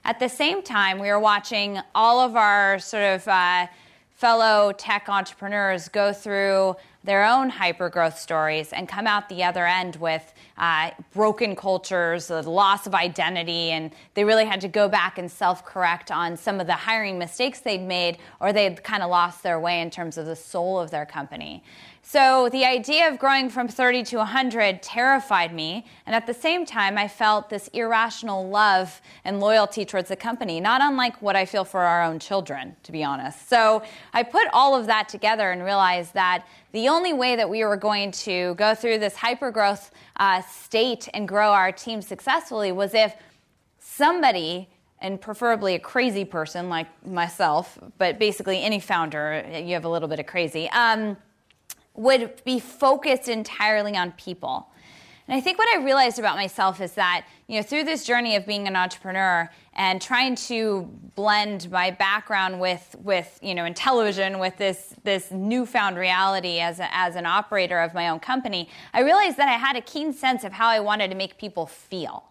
At the same time, we were watching all of our sort of uh, fellow tech entrepreneurs go through their own hyper growth stories and come out the other end with uh, broken cultures, the loss of identity, and they really had to go back and self correct on some of the hiring mistakes they'd made, or they'd kind of lost their way in terms of the soul of their company. So the idea of growing from 30 to 100 terrified me. And at the same time, I felt this irrational love and loyalty towards the company, not unlike what I feel for our own children, to be honest. So I put all of that together and realized that the only way that we were going to go through this hypergrowth uh, state and grow our team successfully was if somebody and preferably a crazy person like myself, but basically any founder, you have a little bit of crazy. Um, would be focused entirely on people. And I think what I realized about myself is that, you know, through this journey of being an entrepreneur and trying to blend my background with, with you know, in television with this, this newfound reality as, a, as an operator of my own company, I realized that I had a keen sense of how I wanted to make people feel.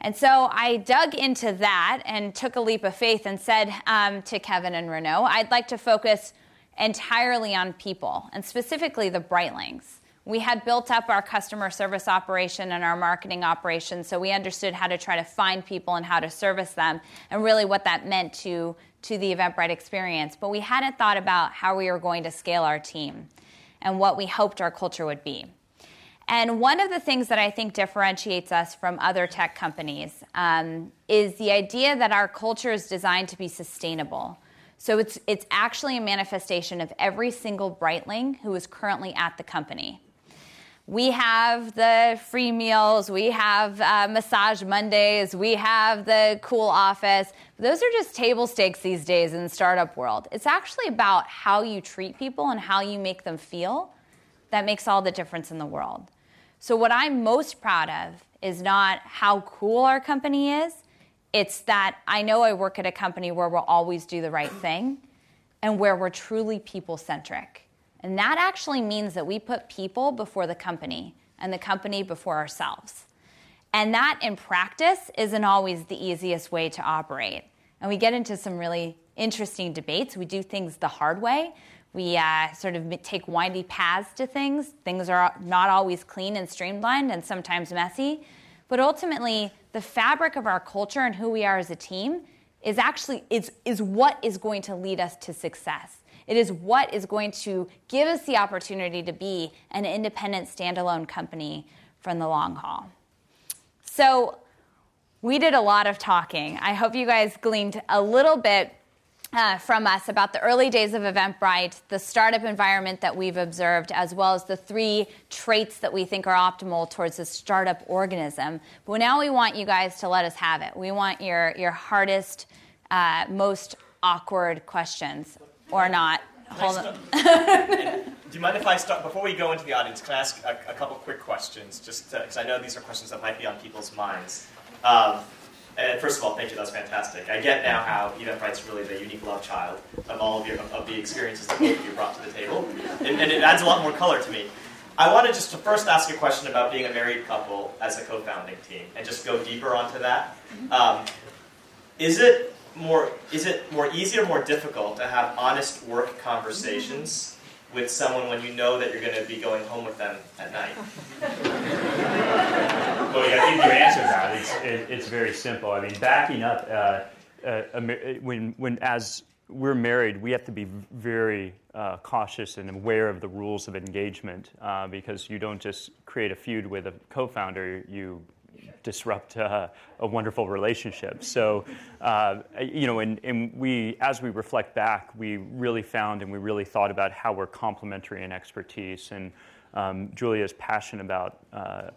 And so I dug into that and took a leap of faith and said um, to Kevin and Renaud, I'd like to focus – entirely on people, and specifically the Brightlings. We had built up our customer service operation and our marketing operation, so we understood how to try to find people and how to service them, and really what that meant to, to the Eventbrite experience. But we hadn't thought about how we were going to scale our team and what we hoped our culture would be. And one of the things that I think differentiates us from other tech companies um, is the idea that our culture is designed to be sustainable. So it's, it's actually a manifestation of every single Brightling who is currently at the company. We have the free meals, we have uh, massage Mondays, we have the cool office. Those are just table stakes these days in the startup world. It's actually about how you treat people and how you make them feel that makes all the difference in the world. So, what I'm most proud of is not how cool our company is. It's that I know I work at a company where we'll always do the right thing and where we're truly people centric. And that actually means that we put people before the company and the company before ourselves. And that in practice isn't always the easiest way to operate. And we get into some really interesting debates. We do things the hard way. We uh, sort of take windy paths to things. Things are not always clean and streamlined and sometimes messy. But ultimately, the fabric of our culture and who we are as a team is actually is, is what is going to lead us to success. It is what is going to give us the opportunity to be an independent, standalone company from the long haul. So, we did a lot of talking. I hope you guys gleaned a little bit uh, from us about the early days of Eventbrite, the startup environment that we've observed, as well as the three traits that we think are optimal towards a startup organism. But now we want you guys to let us have it. We want your, your hardest, uh, most awkward questions, or not. Hold on. do you mind if I start before we go into the audience? Can I ask a, a couple quick questions, just because I know these are questions that might be on people's minds. Um, and first of all, thank you. That's fantastic. I get now how Eventbrite's really the unique love child of all of your of the experiences that both of you brought to the table, and, and it adds a lot more color to me. I wanted just to first ask a question about being a married couple as a co-founding team, and just go deeper onto that. Um, is it more is it more easy or more difficult to have honest work conversations with someone when you know that you're going to be going home with them at night? well, yeah, I think you answered that. It's, it, it's very simple. I mean, backing up, uh, uh, when, when as we're married, we have to be very uh, cautious and aware of the rules of engagement uh, because you don't just create a feud with a co-founder, you disrupt uh, a wonderful relationship. So, uh, you know, and, and, we, as we reflect back, we really found and we really thought about how we're complementary in expertise. And um, Julia is passionate about uh,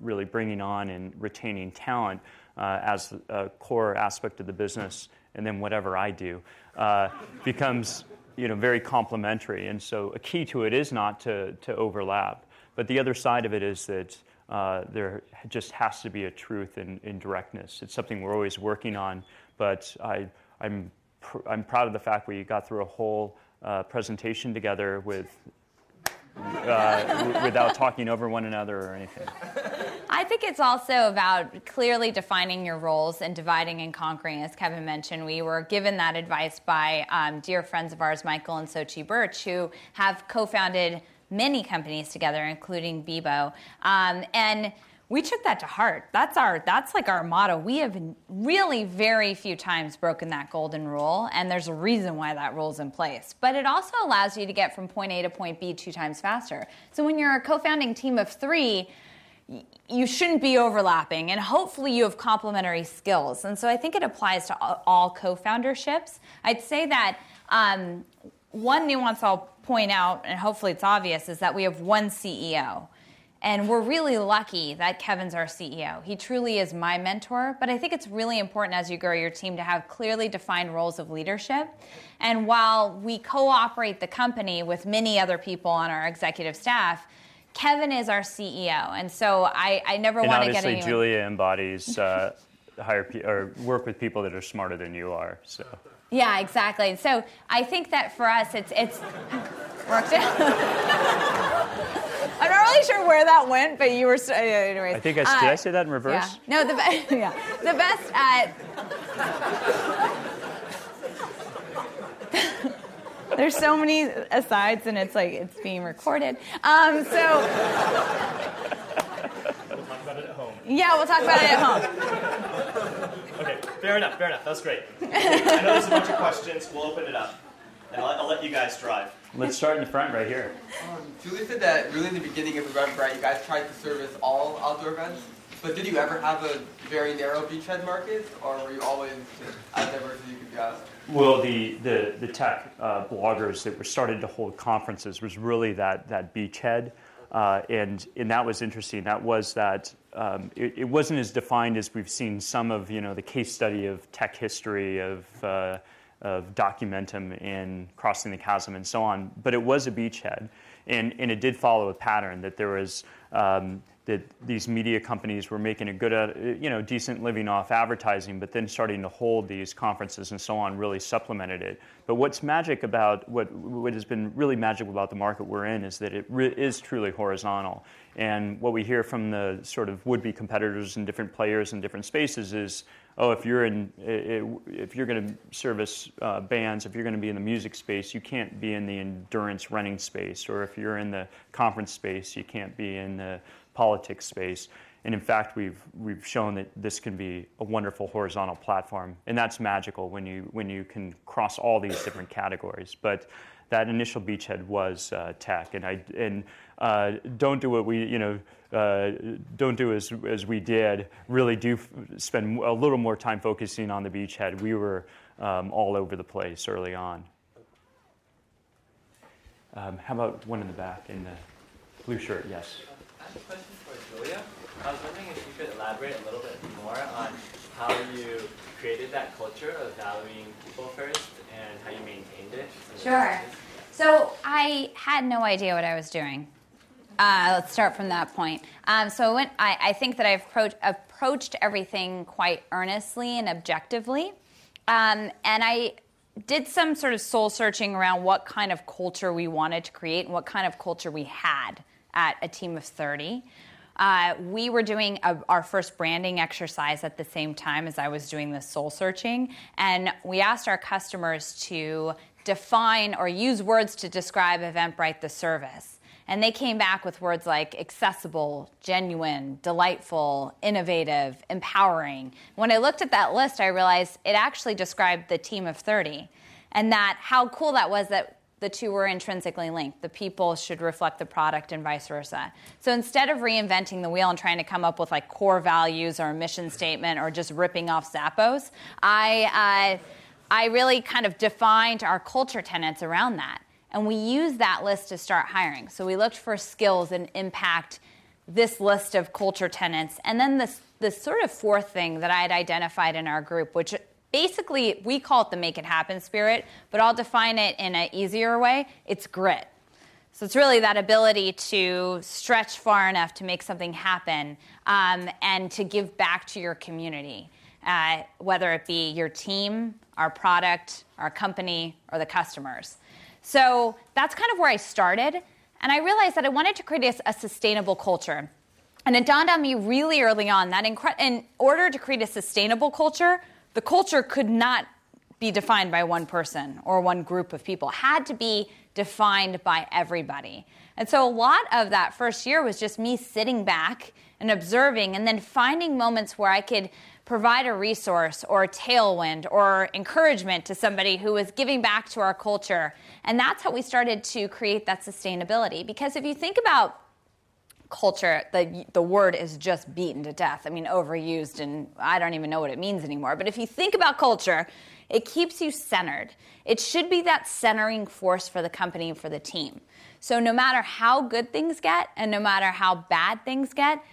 really bringing on and retaining talent uh, as a core aspect of the business, and then whatever I do uh, becomes you know, very complementary. And so a key to it is not to, to overlap. But the other side of it is that uh, there just has to be a truth in, in directness. It's something we're always working on, but I, I'm, pr- I'm proud of the fact we got through a whole uh, presentation together with uh, without talking over one another or anything. I think it's also about clearly defining your roles and dividing and conquering. As Kevin mentioned, we were given that advice by um, dear friends of ours, Michael and Xochi Birch, who have co founded many companies together, including Bebo. Um, and we took that to heart. That's our that's like our motto. We have really very few times broken that golden rule, and there's a reason why that rule's in place. But it also allows you to get from point A to point B two times faster. So when you're a co-founding team of three, you shouldn't be overlapping, and hopefully you have complementary skills. And so I think it applies to all co-founderships. I'd say that um, one nuance I'll point out, and hopefully it's obvious, is that we have one CEO. And we're really lucky that Kevin's our CEO. He truly is my mentor, but I think it's really important as you grow your team to have clearly defined roles of leadership. And while we co operate the company with many other people on our executive staff, Kevin is our CEO. And so I, I never want to get anyone. Obviously, Julia embodies uh, hire pe- or work with people that are smarter than you are. So. Yeah, exactly. So I think that for us, it's it's worked out. I'm not really sure where that went, but you were. Uh, anyways, I think I uh, did. I say that in reverse. Yeah. No, the best. yeah, the best. Uh, there's so many asides, and it's like it's being recorded. Um, so. We'll talk about it at home. Yeah, we'll talk about it at home. okay, fair enough. Fair enough. That was great. I know there's a bunch of questions. We'll open it up, and I'll, I'll let you guys drive. Let's start in the front right here. Um, Julie said that really in the beginning of Eventbrite, you guys tried to service all outdoor events. But did you ever have a very narrow beachhead market, or were you always as diverse as you could get? Well, the, the, the tech uh, bloggers that were started to hold conferences was really that, that beachhead. Uh, and, and that was interesting. That was that um, it, it, wasn't as defined as we've seen some of you know the case study of tech history of uh, of Documentum in Crossing the Chasm and so on, but it was a beachhead. And, and it did follow a pattern that there was um, that these media companies were making a good, uh, you know, decent living off advertising, but then starting to hold these conferences and so on really supplemented it. But what's magic about what what has been really magical about the market we're in is that it re- is truly horizontal. And what we hear from the sort of would-be competitors and different players in different spaces is oh, if you're in, if you're going to service uh, bands, if you're going to be in the music space, you can't be in the endurance running space, or if you're in the conference space, you can't be in the politics space. And in fact, we've we've shown that this can be a wonderful horizontal platform, and that's magical when you when you can cross all these different categories. But that initial beachhead was uh, tech, and I and uh, don't do what we you know uh, don't do as, as we did, really do f- spend a little more time focusing on the beachhead. We were um, all over the place early on. Um, how about one in the back in the blue shirt? Yes. I have a question for Julia. I was wondering if you could elaborate a little bit more on how you created that culture of valuing people first and how you maintained it. Sure. So I had no idea what I was doing. Uh, let's start from that point. Um, so I, I, think that I've approach, approached everything quite earnestly and objectively. Um, and I did some sort of soul searching around what kind of culture we wanted to create and what kind of culture we had at a team of 30. Uh, we were doing a, our first branding exercise at the same time as I was doing the soul searching. And we asked our customers to define or use words to describe Eventbrite the service. And they came back with words like accessible, genuine, delightful, innovative, empowering. When I looked at that list, I realized it actually described the team of 30. And that how cool that was that the two were intrinsically linked. The people should reflect the product and vice versa. So instead of reinventing the wheel and trying to come up with like core values or a mission statement or just ripping off Zappos, I, uh, I really kind of defined our culture tenets around that. And we used that list to start hiring. So we looked for skills and impact this list of culture tenants. And then this, this sort of fourth thing that I had identified in our group, which basically we call it the make it happen spirit, but I'll define it in an easier way it's grit. So it's really that ability to stretch far enough to make something happen um, and to give back to your community, uh, whether it be your team, our product, our company, or the customers. So that's kind of where I started. And I realized that I wanted to create a, a sustainable culture. And it dawned on me really early on that in, in order to create a sustainable culture, the culture could not be defined by one person or one group of people. It had to be defined by everybody. And so a lot of that first year was just me sitting back and observing and then finding moments where I could provide a resource or a tailwind or encouragement to somebody who was giving back to our culture. And that's how we started to create that sustainability. Because if you think about culture, the, the word is just beaten to death. I mean, overused, and I don't even know what it means anymore. But if you think about culture, it keeps you centered. It should be that centering force for the company and for the team. So no matter how good things get and no matter how bad things get,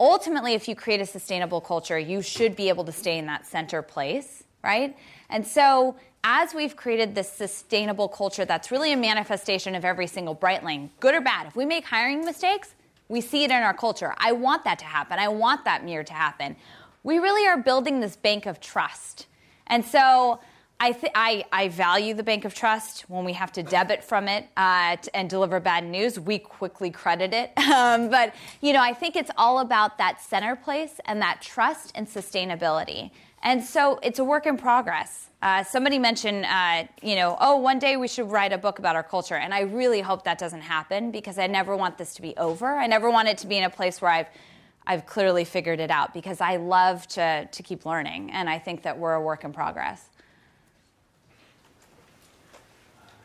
ultimately, if you create a sustainable culture, you should be able to stay in that center place, right? And so, as we've created this sustainable culture that's really a manifestation of every single Brightling, good or bad, if we make hiring mistakes, we see it in our culture. I want that to happen. I want that mirror to happen. We really are building this bank of trust. And so, I, th- I, I, value the Bank of Trust. When we have to debit from it uh, and deliver bad news, we quickly credit it. Um, but you know, I think it's all about that center place and that trust and sustainability. And so it's a work in progress. Uh, somebody mentioned, uh, you know, oh, one day we should write a book about our culture, and I really hope that doesn't happen because I never want this to be over. I never want it to be in a place where I've I've clearly figured it out because I love to, to keep learning, and I think that we're a work in progress.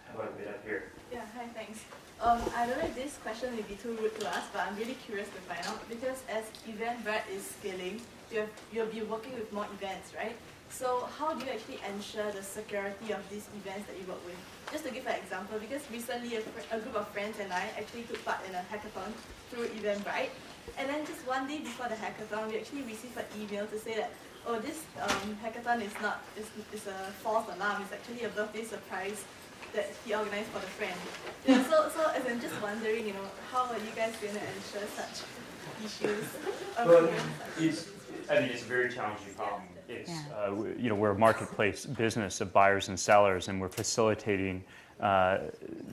How about a bit up here? Yeah, hi, thanks. Um, I don't know if this question may be too rude to ask, but I'm really curious to find out because as Eventbrite is scaling, you have, you'll be working with more events, right? So how do you actually ensure the security of these events that you work with? Just to give an example, because recently a, a group of friends and I actually took part in a hackathon through Eventbrite, and then just one day before the hackathon, we actually received an email to say that, oh, this um, hackathon is not, is, is a false alarm, it's actually a birthday surprise that he organized for the friend. So, so as I'm just wondering, you know, how are you guys going to ensure such issues? Well, it's, I mean, it's a very challenging problem. It's, uh, you know, we're a marketplace business of buyers and sellers, and we're facilitating uh,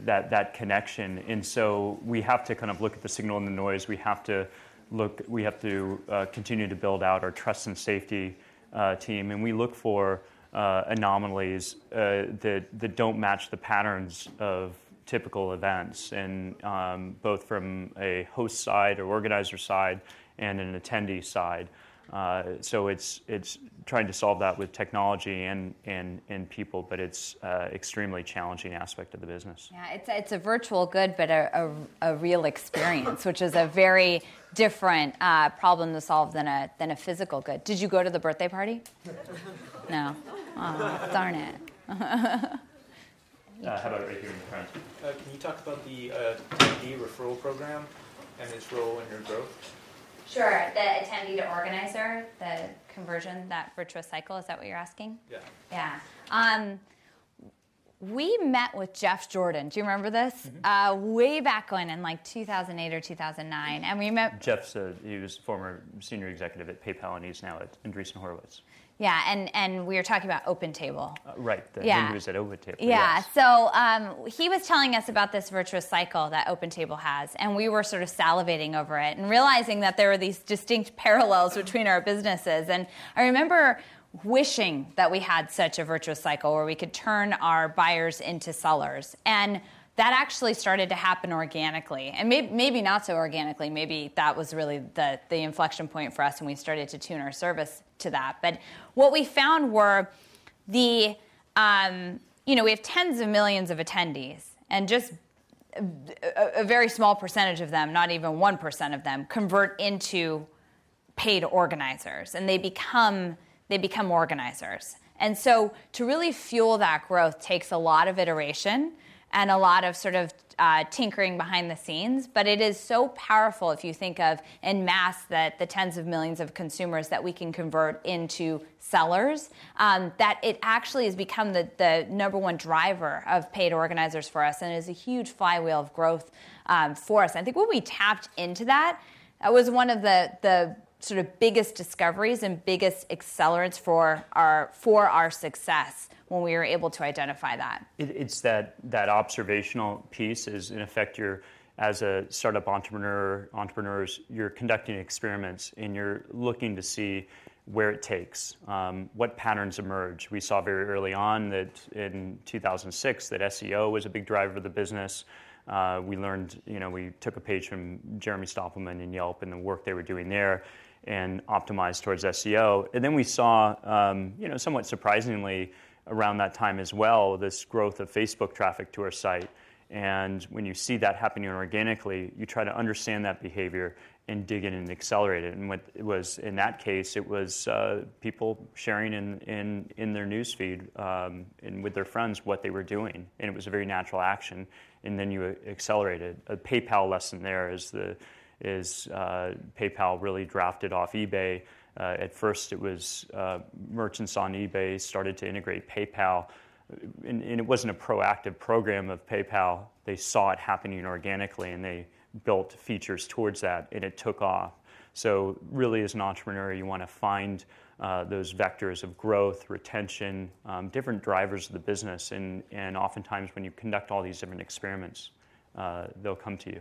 that that connection. And so we have to kind of look at the signal and the noise. We have to look. We have to uh, continue to build out our trust and safety uh, team, and we look for uh, anomalies uh, that that don't match the patterns of typical events, and um, both from a host side or organizer side and an attendee side. Uh, so it's it's trying to solve that with technology and and, and people, but it's uh, extremely challenging aspect of the business. Yeah, it's a, it's a virtual good, but a, a, a real experience, which is a very different uh, problem to solve than a than a physical good. Did you go to the birthday party? No. Oh, darn it. Uh, how about right here in the front? Uh, can you talk about the uh, TD referral program and its role in your growth? Sure. The attendee to organizer, the conversion, that virtuous cycle. Is that what you're asking? Yeah. Yeah. Um, we met with Jeff Jordan. Do you remember this? Uh, way back when, in like 2008 or 2009, and we met. Jeff's uh, he was former senior executive at PayPal, and he's now at Andreessen Horowitz. Yeah, and and we were talking about Open Table. Uh, right. The, Yeah. Was at OpenTable. Yeah, yes. so um, he was telling us about this virtuous cycle that OpenTable has, and we were sort of salivating over it and realizing that there were these distinct parallels between our businesses. And I remember wishing that we had such a virtuous cycle where we could turn our buyers into sellers. And that actually started to happen organically, and maybe, maybe not so organically. Maybe that was really the, the inflection point for us when we started to tune our service to that. But what we found were the um, you know we have tens of millions of attendees and just a, a very small percentage of them not even 1% of them convert into paid organizers and they become they become organizers and so to really fuel that growth takes a lot of iteration and a lot of sort of uh, tinkering behind the scenes but it is so powerful if you think of in mass that the tens of millions of consumers that we can convert into sellers um, that it actually has become the, the number one driver of paid organizers for us and is a huge flywheel of growth um, for us. I think when we tapped into that that was one of the, the sort of biggest discoveries and biggest accelerants for our for our success when we were able to identify that. It, it's that that observational piece is in effect you're as a startup entrepreneur entrepreneurs you're conducting experiments and you're looking to see where it takes. Um, what patterns emerge? We saw very early on that in 2006 that seo was a big driver of the business. Uh, we learned you know we took a page from jeremy stoppelman and yelp and the work they were doing there and optimized towards seo and then we saw um, you know somewhat surprisingly around that time as well, this growth of Facebook traffic to our site. And when you see that happening organically, you try to understand that behavior and dig in and accelerate it. And what it was in that case, it was uh, people sharing in, in, in their newsfeed um, and with their friends what they were doing. And it was a very natural action. And then you accelerated. A PayPal lesson there is the is uh, PayPal really drafted off eBay uh, at first, it was uh, merchants on eBay started to integrate PayPal, and, it wasn't a proactive program of PayPal. They saw it happening organically, and they built features towards that, and it took off. So, really, as an entrepreneur, you want to find those vectors of growth, retention, um, different drivers of the business, and, and oftentimes when you conduct all these different experiments, they'll come to you.